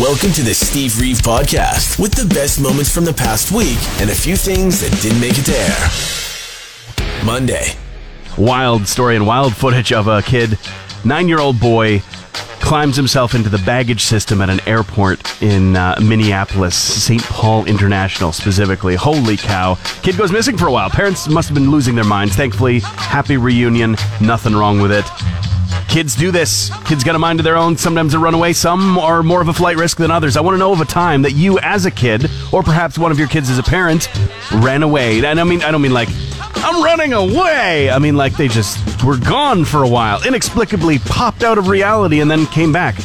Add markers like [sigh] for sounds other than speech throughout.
Welcome to the Steve Reeve Podcast with the best moments from the past week and a few things that didn't make it to air. Monday. Wild story and wild footage of a kid, nine year old boy, climbs himself into the baggage system at an airport in uh, Minneapolis, St. Paul International specifically. Holy cow. Kid goes missing for a while. Parents must have been losing their minds. Thankfully, happy reunion. Nothing wrong with it. Kids do this. Kids got a mind of their own. Sometimes they run away. Some are more of a flight risk than others. I want to know of a time that you, as a kid, or perhaps one of your kids as a parent, ran away. And I mean, I don't mean like I'm running away. I mean like they just were gone for a while, inexplicably popped out of reality, and then came back.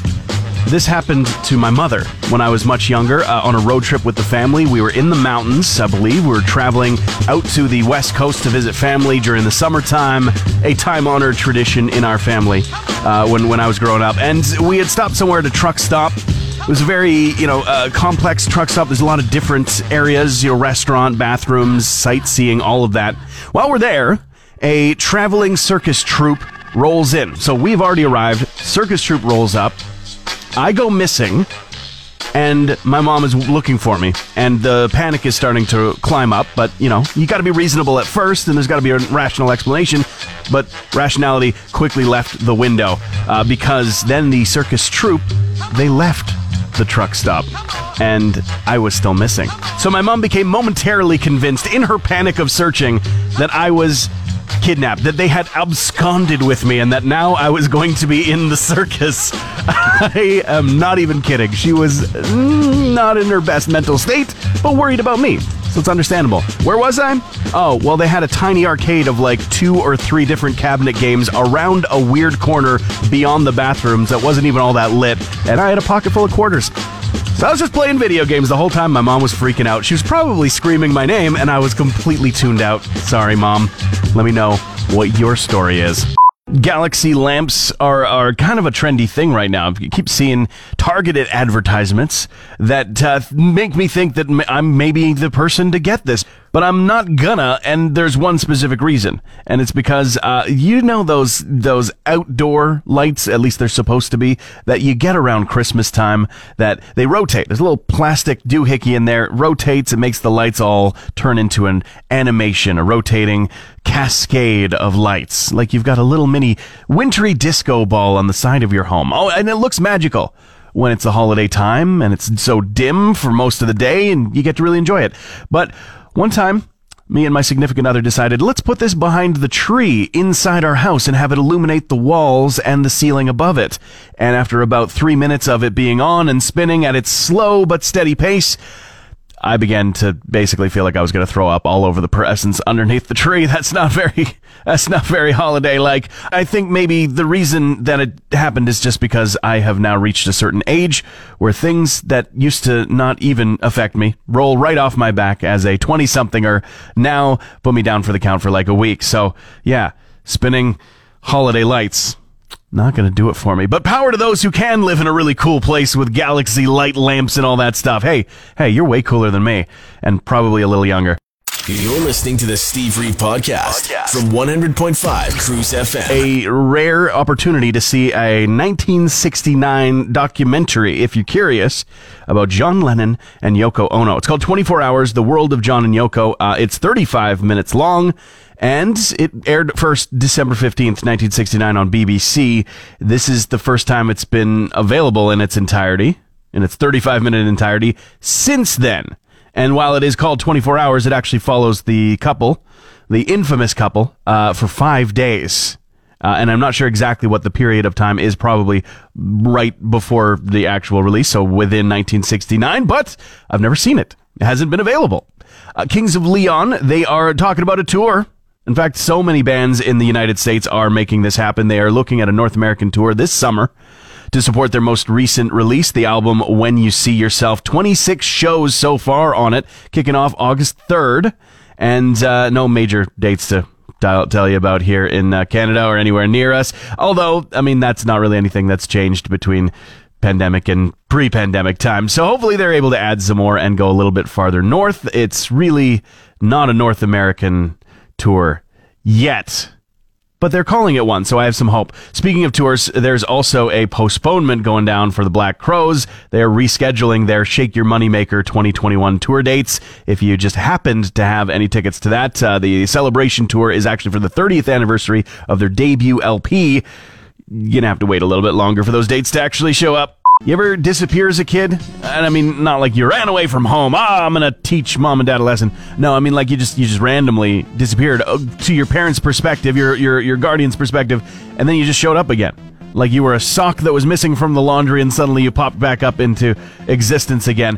This happened to my mother when I was much younger uh, on a road trip with the family. We were in the mountains, I believe. We were traveling out to the west coast to visit family during the summertime, a time honored tradition in our family uh, when, when I was growing up. And we had stopped somewhere at a truck stop. It was a very, you know, uh, complex truck stop. There's a lot of different areas, you know, restaurant, bathrooms, sightseeing, all of that. While we're there, a traveling circus troupe rolls in. So we've already arrived. Circus troupe rolls up. I go missing, and my mom is looking for me, and the panic is starting to climb up. But you know, you got to be reasonable at first, and there's got to be a rational explanation. But rationality quickly left the window uh, because then the circus troupe they left the truck stop, and I was still missing. So my mom became momentarily convinced, in her panic of searching, that I was kidnapped, that they had absconded with me, and that now I was going to be in the circus. [laughs] I am not even kidding. She was not in her best mental state, but worried about me. So it's understandable. Where was I? Oh, well, they had a tiny arcade of like two or three different cabinet games around a weird corner beyond the bathrooms that wasn't even all that lit, and I had a pocket full of quarters. So I was just playing video games the whole time. My mom was freaking out. She was probably screaming my name, and I was completely tuned out. Sorry, mom. Let me know what your story is. Galaxy lamps are, are kind of a trendy thing right now. You keep seeing targeted advertisements that uh, make me think that I'm maybe the person to get this, but I'm not gonna. And there's one specific reason, and it's because uh, you know those those outdoor lights, at least they're supposed to be, that you get around Christmas time. That they rotate. There's a little plastic doohickey in there. It rotates. It makes the lights all turn into an animation, a rotating cascade of lights. Like you've got a little mini wintry disco ball on the side of your home. Oh, and it looks magical when it's the holiday time and it's so dim for most of the day and you get to really enjoy it. But one time, me and my significant other decided, let's put this behind the tree inside our house and have it illuminate the walls and the ceiling above it. And after about three minutes of it being on and spinning at its slow but steady pace, I began to basically feel like I was going to throw up all over the presents underneath the tree. [laughs] That's not very, that's not very holiday like. I think maybe the reason that it happened is just because I have now reached a certain age where things that used to not even affect me roll right off my back as a 20 somethinger now put me down for the count for like a week. So yeah, spinning holiday lights not going to do it for me. But power to those who can live in a really cool place with galaxy light lamps and all that stuff. Hey, hey, you're way cooler than me and probably a little younger. You're listening to the Steve Reeve Podcast, from 100.5 Kruz FM. A rare opportunity to see a 1969 documentary, if you're curious, about John Lennon and Yoko Ono. It's called 24 Hours, The World of John and Yoko. Uh, it's 35 minutes long. And it aired first December 15th, 1969 on BBC. This is the first time it's been available in its entirety, in its 35 minute entirety, since then. And while it is called 24 Hours, it actually follows the couple, the infamous couple, uh, for five days. Uh, and I'm not sure exactly what the period of time is, probably right before the actual release, so within 1969, but I've never seen it. It hasn't been available. Uh, Kings of Leon, they are talking about a tour. In fact, so many bands in the United States are making this happen. They are looking at a North American tour this summer to support their most recent release, the album When You See Yourself. 26 shows so far on it, kicking off August 3rd, and uh, no major dates to tell you about here in uh, Canada or anywhere near us. Although, I mean, that's not really anything that's changed between pandemic and pre-pandemic time. So hopefully they're able to add some more and go a little bit farther north. It's really not a North American tour yet. But they're calling it one, so I have some hope. Speaking of tours, there's also a postponement going down for the Black Crowes. They're rescheduling their Shake Your Moneymaker 2021 tour dates. If you just happened to have any tickets to that, uh, the celebration tour is actually for the 30th anniversary of their debut LP. You're gonna have to wait a little bit longer for those dates to actually show up. You ever disappear as a kid? And I mean, not like you ran away from home. Ah, I'm gonna teach mom and dad a lesson. No, I mean like you just you just randomly disappeared uh, to your parents' perspective, your your your guardian's perspective, and then you just showed up again. Like you were a sock that was missing from the laundry, and suddenly you popped back up into existence again.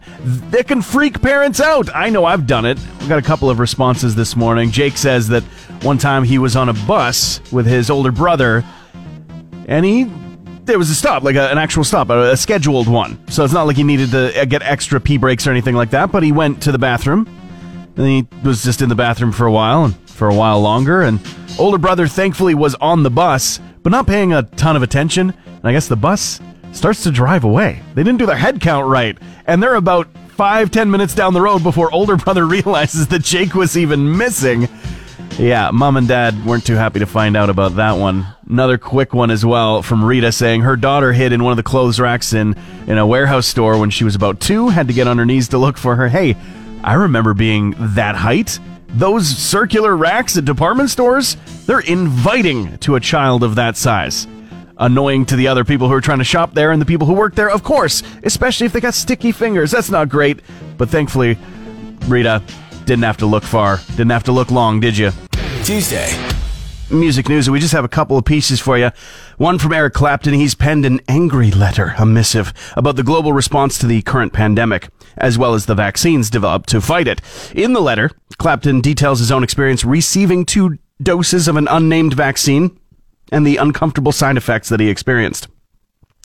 That can freak parents out. I know I've done it. We got a couple of responses this morning. Jake says that one time he was on a bus with his older brother, and he there was a stop, like a, an actual stop, a, a, scheduled one. So it's not like he needed to uh, get extra pee breaks or anything like that. But he went to the bathroom, and he was just in the bathroom for a while and for a while longer. And older brother thankfully was on the bus, but not paying a ton of attention. And I guess the bus starts to drive away. They didn't do their head count right, and they're about five ten minutes down the road before older [laughs] brother realizes that Jake was even missing. Yeah, mom and dad weren't too happy to find out about that one. Another quick one as well from Rita saying her daughter hid in one of the clothes racks in, in a warehouse store when she was about two, had to get on her knees to look for her. Hey, I remember being that height. Those circular racks at department stores, they're inviting to a child of that size. Annoying to the other people who are trying to shop there and the people who work there, of course, especially if they got sticky fingers. That's not great. But thankfully, Rita didn't have to look far. Didn't have to look long, did you? Tuesday. Music news. We just have a couple of pieces for you. One from Eric Clapton. He's penned an angry letter, a missive, about the global response to the current pandemic, as well as the vaccines developed to fight it. In the letter, Clapton details his own experience receiving two doses of an unnamed vaccine and the uncomfortable side effects that he experienced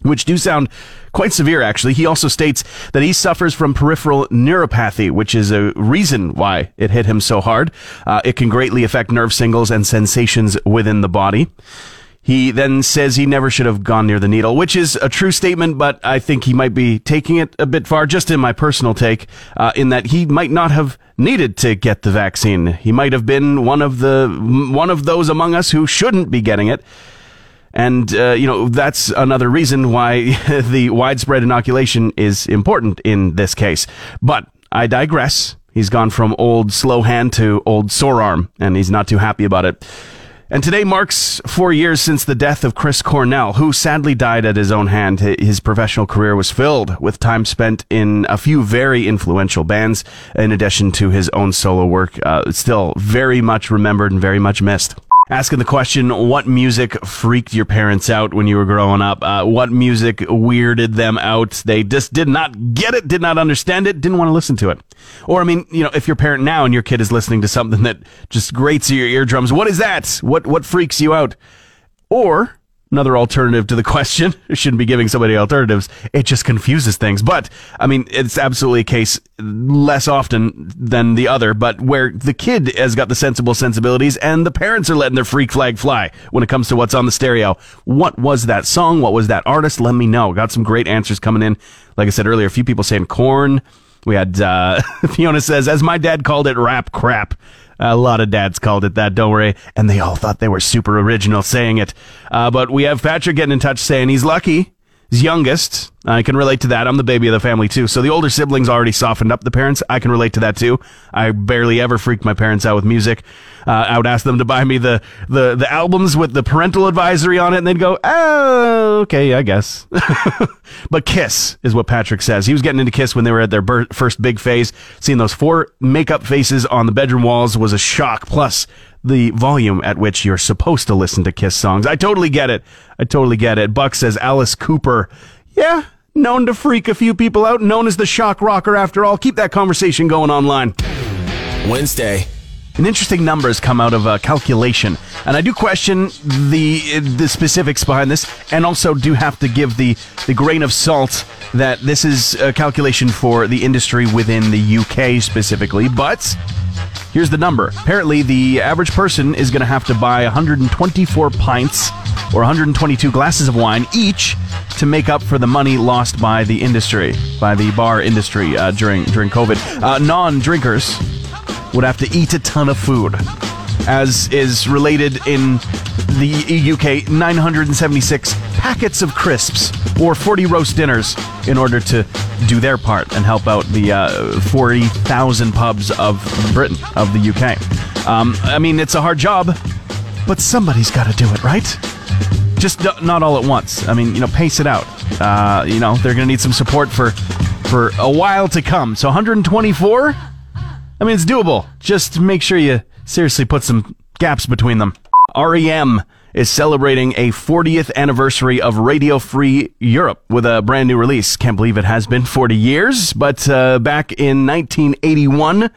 which do sound quite severe, actually. He also states that he suffers from peripheral neuropathy, which is a reason why it hit him so hard. Uh, it can greatly affect nerve singles and sensations within the body. He then says he never should have gone near the needle, which is a true statement, but I think he might be taking it a bit far, just in my personal take, uh, in that he might not have needed to get the vaccine. He might have been one of the, one of those among us who shouldn't be getting it. And, uh, you know, that's another reason why [laughs] the widespread inoculation is important in this case. But I digress. He's gone from old slow hand to old sore arm, and he's not too happy about it. And today marks four years since the death of Chris Cornell, who sadly died at his own hand. His professional career was filled with time spent in a few very influential bands, in addition to his own solo work. Uh, still very much remembered and very much missed asking the question what music freaked your parents out when you were growing up? Uh, what music weirded them out? They just did not get it did not understand it didn't want to listen to it. Or i mean you know if you're parent now and your kid is listening to something that just grates your eardrums what is that? What what freaks you out? Or another alternative to the question. [laughs] Shouldn't be giving somebody alternatives. It just confuses things. But I mean, it's absolutely a case less often than the other, but where the kid has got the sensible sensibilities and the parents are letting their freak flag fly when it comes to what's on the stereo. What was that song? What was that artist? Let me know. Got some great answers coming in. Like I said earlier, a few people saying Korn. We had uh, [laughs] Fiona says, as my dad called it, rap crap. A lot of dads called it that, don't worry. And they all thought they were super original saying it. Uh, but we have Patrick getting in touch saying he's lucky. He's youngest. I can relate to that. I'm the baby of the family too. So the older siblings already softened up the parents. I can relate to that too. I barely ever freaked my parents out with music. Uh, I would ask them to buy me the, the, the albums with the parental advisory on it and they'd go, oh, okay, I guess. [laughs] but Kiss is what Patrick says. He was getting into Kiss when they were at their first big phase. Seeing those four makeup faces on the bedroom walls was a shock. Plus the volume at which you're supposed to listen to Kiss songs. I totally get it. I totally get it. Buck says Alice Cooper. Yeah, known to freak a few people out, known as the shock rocker after all. Keep that conversation going online. Wednesday. An interesting number has come out of a calculation, and I do question the the specifics behind this, and also do have to give the the grain of salt that this is a calculation for the industry within the UK specifically. But here's the number: apparently, the average person is going to have to buy 124 pints or 122 glasses of wine each to make up for the money lost by the industry, by the bar industry uh, during during COVID. Uh, non-drinkers would have to eat a ton of food, as is related in the UK 976 packets of crisps or 40 roast dinners in order to do their part and help out the uh, 40,000 pubs of Britain, of the UK. Um, I mean, it's a hard job, but somebody's got to do it, right? Just d- not all at once. I mean, you know, pace it out. Uh, you know, they're going to need some support for for a while to come. So 124 I mean, it's doable. Just make sure you seriously put some gaps between them. REM is celebrating a 40th anniversary of Radio Free Europe with a brand new release. Can't believe it has been 40 years, but uh, back in 1981,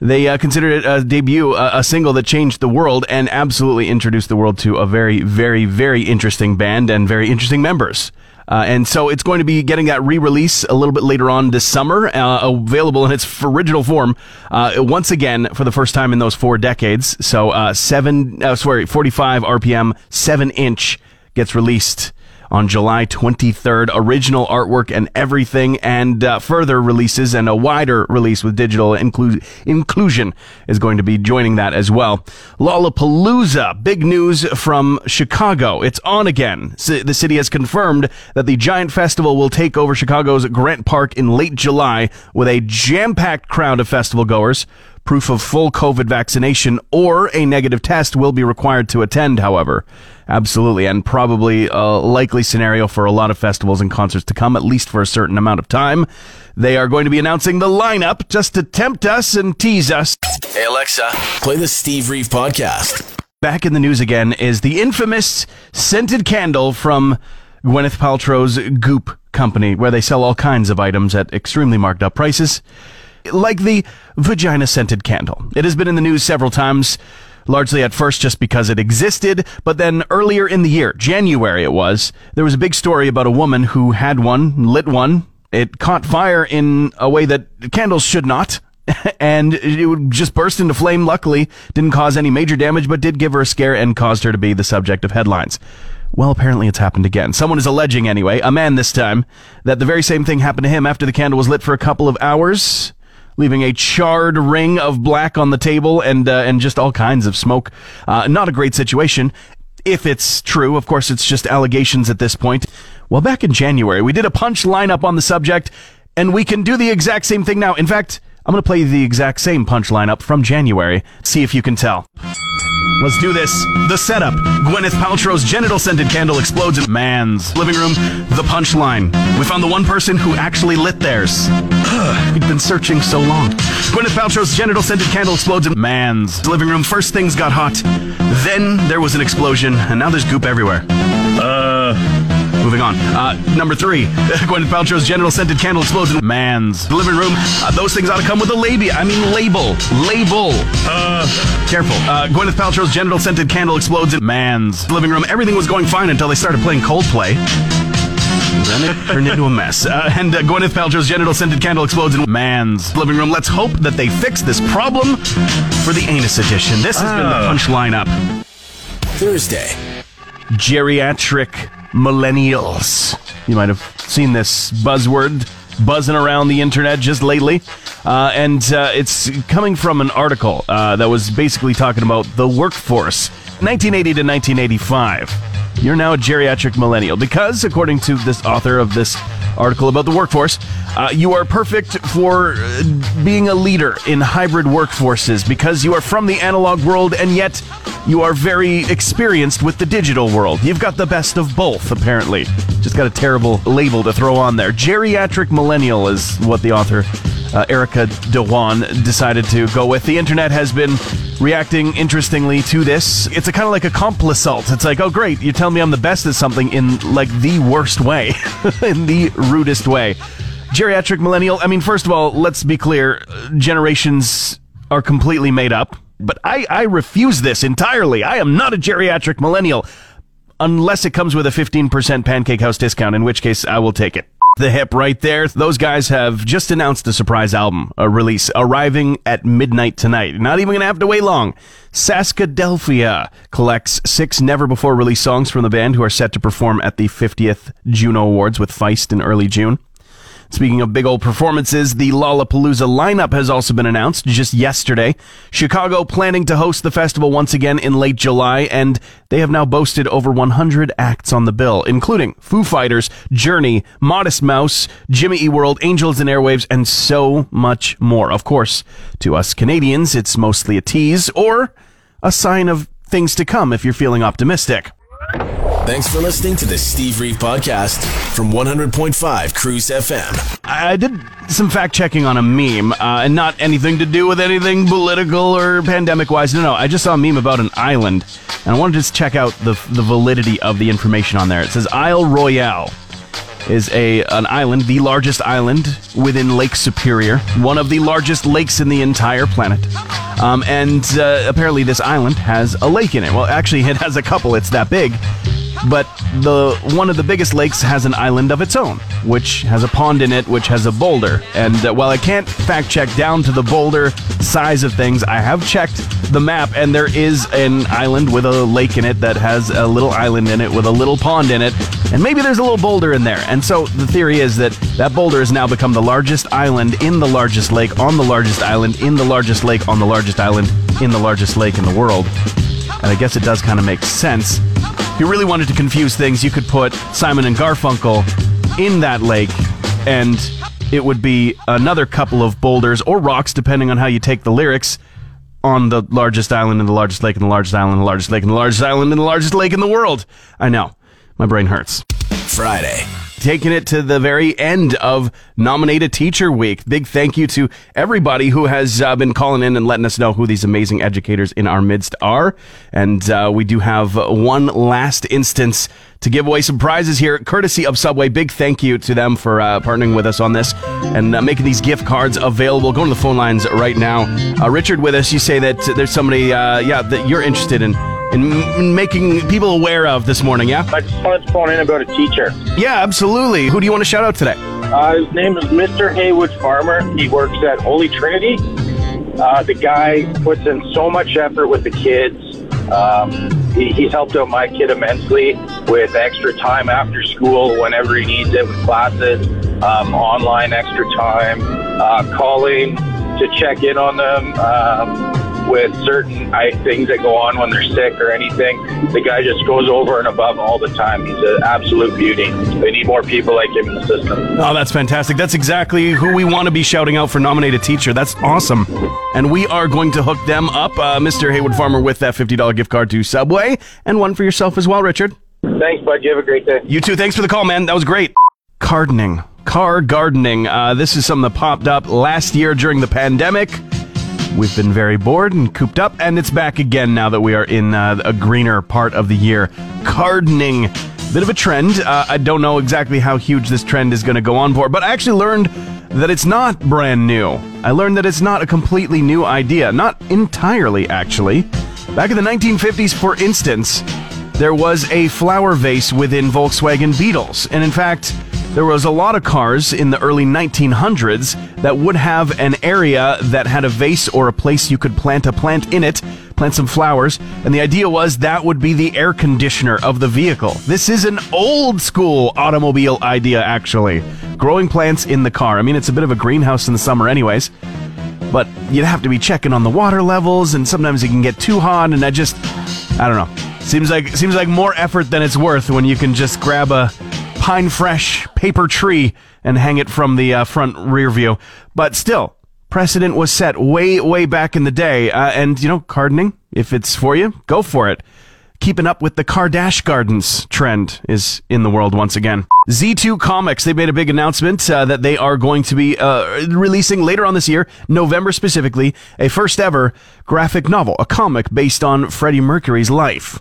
they uh, considered it a debut, a, a single that changed the world and absolutely introduced the world to a very, very, very interesting band and very interesting members. Uh, and so it's going to be getting that re-release a little bit later on this summer, uh, available in its original form uh, once again for the first time in those four decades. So uh, seven, uh, sorry, 45 RPM, seven inch gets released on July 23rd. Original artwork and everything, and uh, further releases and a wider release with digital inclu- inclusion is going to be joining that as well. Lollapalooza, big news from Chicago. It's on again. C- the city has confirmed that the giant festival will take over Chicago's Grant Park in late July with a jam-packed crowd of festival goers. Proof of full COVID vaccination or a negative test will be required to attend, however. Absolutely, and probably a likely scenario for a lot of festivals and concerts to come, at least for a certain amount of time. They are going to be announcing the lineup just to tempt us and tease us. Hey Alexa, play the Steve Reeve podcast. Back in the news again is the infamous scented candle from Gwyneth Paltrow's Goop company, where they sell all kinds of items at extremely marked up prices like the vagina scented candle. It has been in the news several times, largely at first just because it existed, but then earlier in the year, January it was, there was a big story about a woman who had one, lit one. It caught fire in a way that candles should not. [laughs] and it would just burst into flame. Luckily, didn't cause any major damage, but did give her a scare and caused her to be the subject of headlines. Well, apparently it's happened again. Someone is alleging, anyway, a man this time, that the very same thing happened to him after the candle was lit for a couple of hours leaving a charred ring of black on the table and uh, and just all kinds of smoke. Uh, not a great situation. If it's true, of course, it's just allegations at this point. Well, back in January, we did a punch lineup on the subject, and we can do the exact same thing now. In fact, I'm going to play the exact same punch lineup from January. See if you can tell. Let's do this. The setup. Gwyneth Paltrow's genital scented candle explodes in man's living room. The punchline. We found the one person who actually lit theirs. [sighs] We'd been searching so long. Gwyneth Paltrow's genital scented candle explodes in man's living room. First things got hot. Then there was an explosion, and now there's goop everywhere. Uh. Moving on. Uh, number three, [laughs] Gwyneth Paltrow's genital scented candle explodes in man's living room. Uh, those things ought to come with a label. I mean, label. Label. Uh, careful. Uh, Gwyneth Paltrow's genital scented candle explodes in man's living room. Everything was going fine until they started playing Coldplay. Then it turned into a mess. Uh, and uh, Gwyneth Paltrow's genital scented candle explodes in man's living room. Let's hope that they fix this problem for the anus edition. This has been the punch lineup. Thursday. Geriatric millennials. You might have seen this buzzword buzzing around the internet just lately. Uh, and uh, it's coming from an article uh, that was basically talking about the workforce 1980 to 1985. You're now a geriatric millennial because, according to this author of this article about the workforce, uh, you are perfect for uh, being a leader in hybrid workforces because you are from the analog world and yet you are very experienced with the digital world. You've got the best of both, apparently. Just got a terrible label to throw on there. Geriatric millennial is what the author, uh, Erica Dhawan, decided to go with. The internet has been reacting interestingly to this. It's a kind of like a complisult. It's like, oh, great, you tell me I'm the best at something in like the worst way, [laughs] in the rudest way. Geriatric millennial, I mean, first of all, let's be clear generations are completely made up. but I, I refuse this entirely. I am not a geriatric millennial unless it comes with a 15% Pancake House discount, in which case I will take it. The Hip right there. Those guys have just announced a surprise album, a release arriving at midnight tonight. Not even going to have to wait long. Saskadelphia collects six never before released songs from the band who are set to perform at the 50th Juno Awards with Feist in early June. Speaking of big old performances, the Lollapalooza lineup has also been announced just yesterday. Chicago planning to host the festival once again in late July, and they have now boasted over 100 acts on the bill, including Foo Fighters, Journey, Modest Mouse, Jimmy Eat World, Angels and Airwaves, and so much more. Of course, to us Canadians, it's mostly a tease or a sign of things to come if you're feeling optimistic. Thanks for listening to the Steve Reeve podcast from 100.5 Kruz FM. I did some fact checking on a meme, uh, and not anything to do with anything political or pandemic wise. No, no, I just saw a meme about an island, and I wanted to just check out the, the validity of the information on there. It says Isle Royale is a an island, the largest island within Lake Superior, one of the largest lakes in the entire planet. Um, and uh, apparently, this island has a lake in it. Well, actually, it has a couple. It's that big but the one of the biggest lakes has an island of its own, which has a pond in it, which has a boulder. And uh, while I can't fact check down to the boulder size of things, I have checked the map, and there is an island with a lake in it that has a little island in it with a little pond in it, and maybe there's a little boulder in there. And so the theory is that that boulder has now become the largest island in the largest lake on the largest island in the largest lake on the largest island in the largest lake in the world. And I guess it does kind of make sense you really wanted to confuse things, you could put Simon and Garfunkel in that lake, and it would be another couple of boulders or rocks, depending on how you take the lyrics, on the largest island and the largest lake and the largest island and the largest lake and the largest island and the largest lake in the world. I know. My brain hurts. Friday taking it to the very end of Nominate a teacher week. Big thank you to everybody who has uh, been calling in and letting us know who these amazing educators in our midst are. And uh, we do have one last instance to give away some prizes here, courtesy of Subway. Big thank you to them for uh, partnering with us on this and uh, making these gift cards available. Go to the phone lines right now. Uh, Richard, with us, you say that there's somebody, uh, yeah, that you're interested in in making people aware of this morning, yeah? I just wanted to phone in about a teacher. Yeah, absolutely. Who do you want to shout out today? Uh, his name is Mr. Haywood Farmer. He works at Holy Trinity. Uh, the guy puts in so much effort with the kids. Um, he, he's helped out my kid immensely with extra time after school whenever he needs it with classes, um, online extra time, uh, calling to check in on them. Um, with certain I, things that go on when they're sick or anything. The guy just goes over and above all the time. He's an absolute beauty. They need more people like him in the system. Oh, that's fantastic. That's exactly who we want to be shouting out for nominated teacher. That's awesome. And we are going to hook them up, uh, Mr. Haywood Farmer, with that $50 gift card to Subway and one for yourself as well, Richard. Thanks, bud. You have a great day. You too. Thanks for the call, man. That was great. Gardening. Car gardening. Uh, this is something that popped up last year during the pandemic. We've been very bored and cooped up, and it's back again now that we are in uh, a greener part of the year. Gardening. Bit of a trend. Uh, I don't know exactly how huge this trend is going to go on for, but I actually learned that it's not brand new. I learned that it's not a completely new idea. Not entirely, actually. Back in the 1950s, for instance, there was a flower vase within Volkswagen Beetles. And in fact, there was a lot of cars in the early 1900s that would have an area that had a vase or a place you could plant a plant in it, plant some flowers, and the idea was that would be the air conditioner of the vehicle. This is an old school automobile idea, actually. Growing plants in the car. I mean, it's a bit of a greenhouse in the summer, anyways. But you'd have to be checking on the water levels, and sometimes it can get too hot, and I just, I don't know. Seems like seems like more effort than it's worth when you can just grab a pine fresh paper tree and hang it from the uh, front rear view. But still, precedent was set way, way back in the day. Uh, and, you know, gardening, if it's for you, go for it. Keeping up with the Kardash Gardens trend is in the world once again. Z2 Comics, they made a big announcement uh, that they are going to be uh, releasing later on this year, November specifically, a first ever graphic novel, a comic based on Freddie Mercury's life.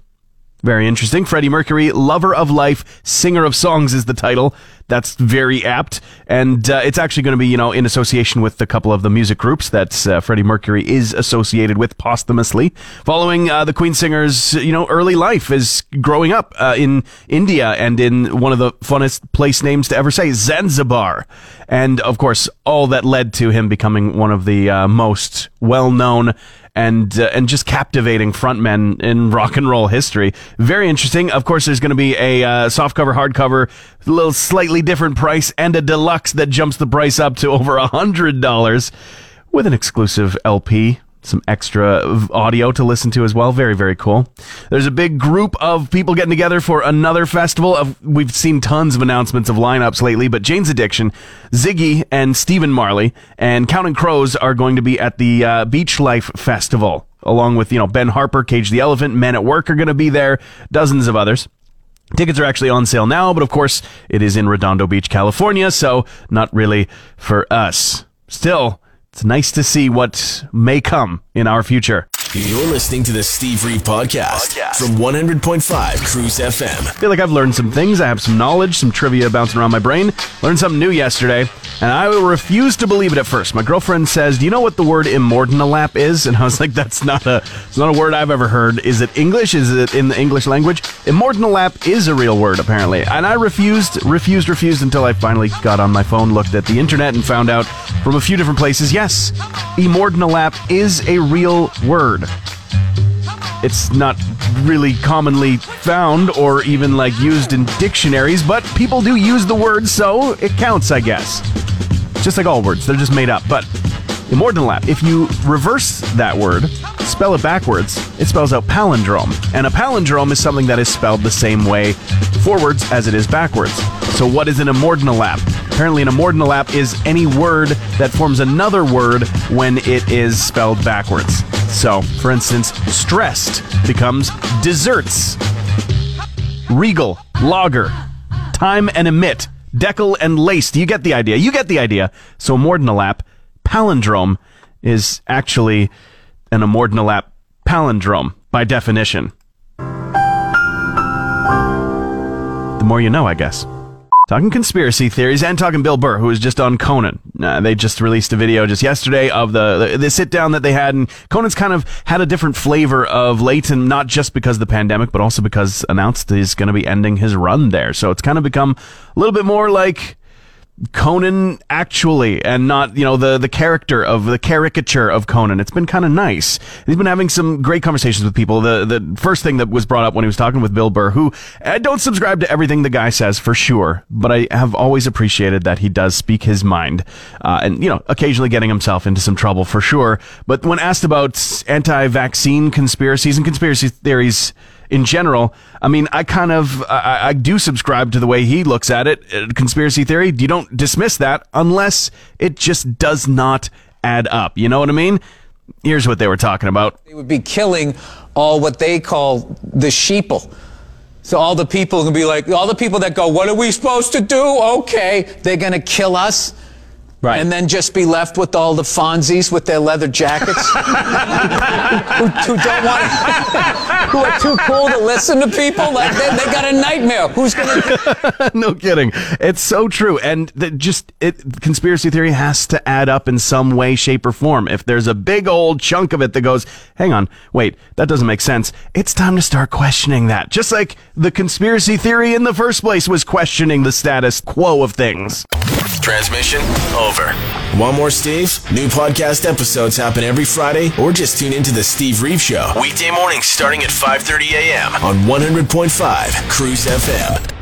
Very interesting. Freddie Mercury, Lover of Life, Singer of Songs is the title. that's very apt. And uh, it's actually going to be, you know, in association with a couple of the music groups that uh, Freddie Mercury is associated with posthumously, following uh, the Queen singer's, you know, early life is growing up uh, in India and in one of the funnest place names to ever say, Zanzibar. And of course, all that led to him becoming one of the uh, most well known and uh, and just captivating frontmen in rock and roll history. Very interesting. Of course, there's going to be a uh, softcover, hardcover, a little slightly different price, and a deluxe that jumps the price up to over a hundred dollars with an exclusive LP some extra audio to listen to as well. Very, very cool. There's a big group of people getting together for another festival. Of, we've seen tons of announcements of lineups lately, but Jane's Addiction, Ziggy, and Stephen Marley and Counting Crows are going to be at the uh, Beach Life Festival, along with you know Ben Harper, Cage the Elephant, Men at Work are going to be there, dozens of others. Tickets are actually on sale now, but of course, it is in Redondo Beach, California, so not really for us. Still, it's nice to see what may come in our future. You're listening to the Steve Reeve podcast, podcast, from 100.5 Kruz FM. I feel like I've learned some things. I have some knowledge, some trivia bouncing around my brain. Learned something new yesterday, and I refused to believe it at first. My girlfriend says, "Do you know what the word emordnilap is?" And I was like, "That's not a it's not a word I've ever heard. Is it English? Is it in the English language?" Emordnilap is a real word apparently, and I refused, refused, refused until I finally got on my phone, looked at the internet, and found out from a few different places. Yes, emordnilap is a real word. It's not really commonly found or even like used in dictionaries, but people do use the word, so it counts, I guess. Just like all words, they're just made up. But emordnilap, if you reverse that word, spell it backwards, it spells out palindrome. And a palindrome is something that is spelled the same way forwards as it is backwards. So what is an emordnilap? Apparently, an emordnilap is any word that forms another word when it is spelled backwards. So, for instance, stressed becomes desserts. Regal, lager, time and emit, decal and laced. You get the idea. You get the idea. So, emordnilap, palindrome, is actually an emordnilap palindrome by definition. The more you know, I guess. Talking conspiracy theories and talking Bill Burr, who was just on Conan. Uh, they just released a video just yesterday of the, the, the sit down that they had, and Conan's kind of had a different flavor of late, and not just because of the pandemic, but also because announced he's going to be ending his run there. So it's kind of become a little bit more like Conan actually, and not you know the the character of the caricature of Conan. It's been kind of nice. He's been having some great conversations with people. The the first thing that was brought up when he was talking with Bill Burr, who I don't subscribe to everything the guy says for sure, but I have always appreciated that he does speak his mind, uh, and you know occasionally getting himself into some trouble for sure. But when asked about anti-vaccine conspiracies and conspiracy theories in general. I mean, I kind of I, I, do subscribe to the way he looks at it. Uh, conspiracy theory. You don't dismiss that unless it just does not add up. You know what I mean? Here's what they were talking about. They would be killing all what they call the sheeple. So all the people can be like, all the people that go, what are we supposed to do? Okay, they're to kill us. Right. And then just be left with all the Fonzies with their leather jackets [laughs] who, who, don't want who are too cool to listen to people. Like they, they got a nightmare. Who's gonna? [laughs] no kidding. It's so true, and just it conspiracy theory has to add up in some way, shape, or form. If there's a big old chunk of it that goes, hang on, wait, that doesn't make sense. It's time to start questioning that. Just like the conspiracy theory in the first place was questioning the status quo of things. Transmission oh, over. Want more Steve? New podcast episodes happen every Friday, or just tune into the Steve Reeve Show weekday mornings starting at 5:30 a.m. on 100.5 Kruz FM.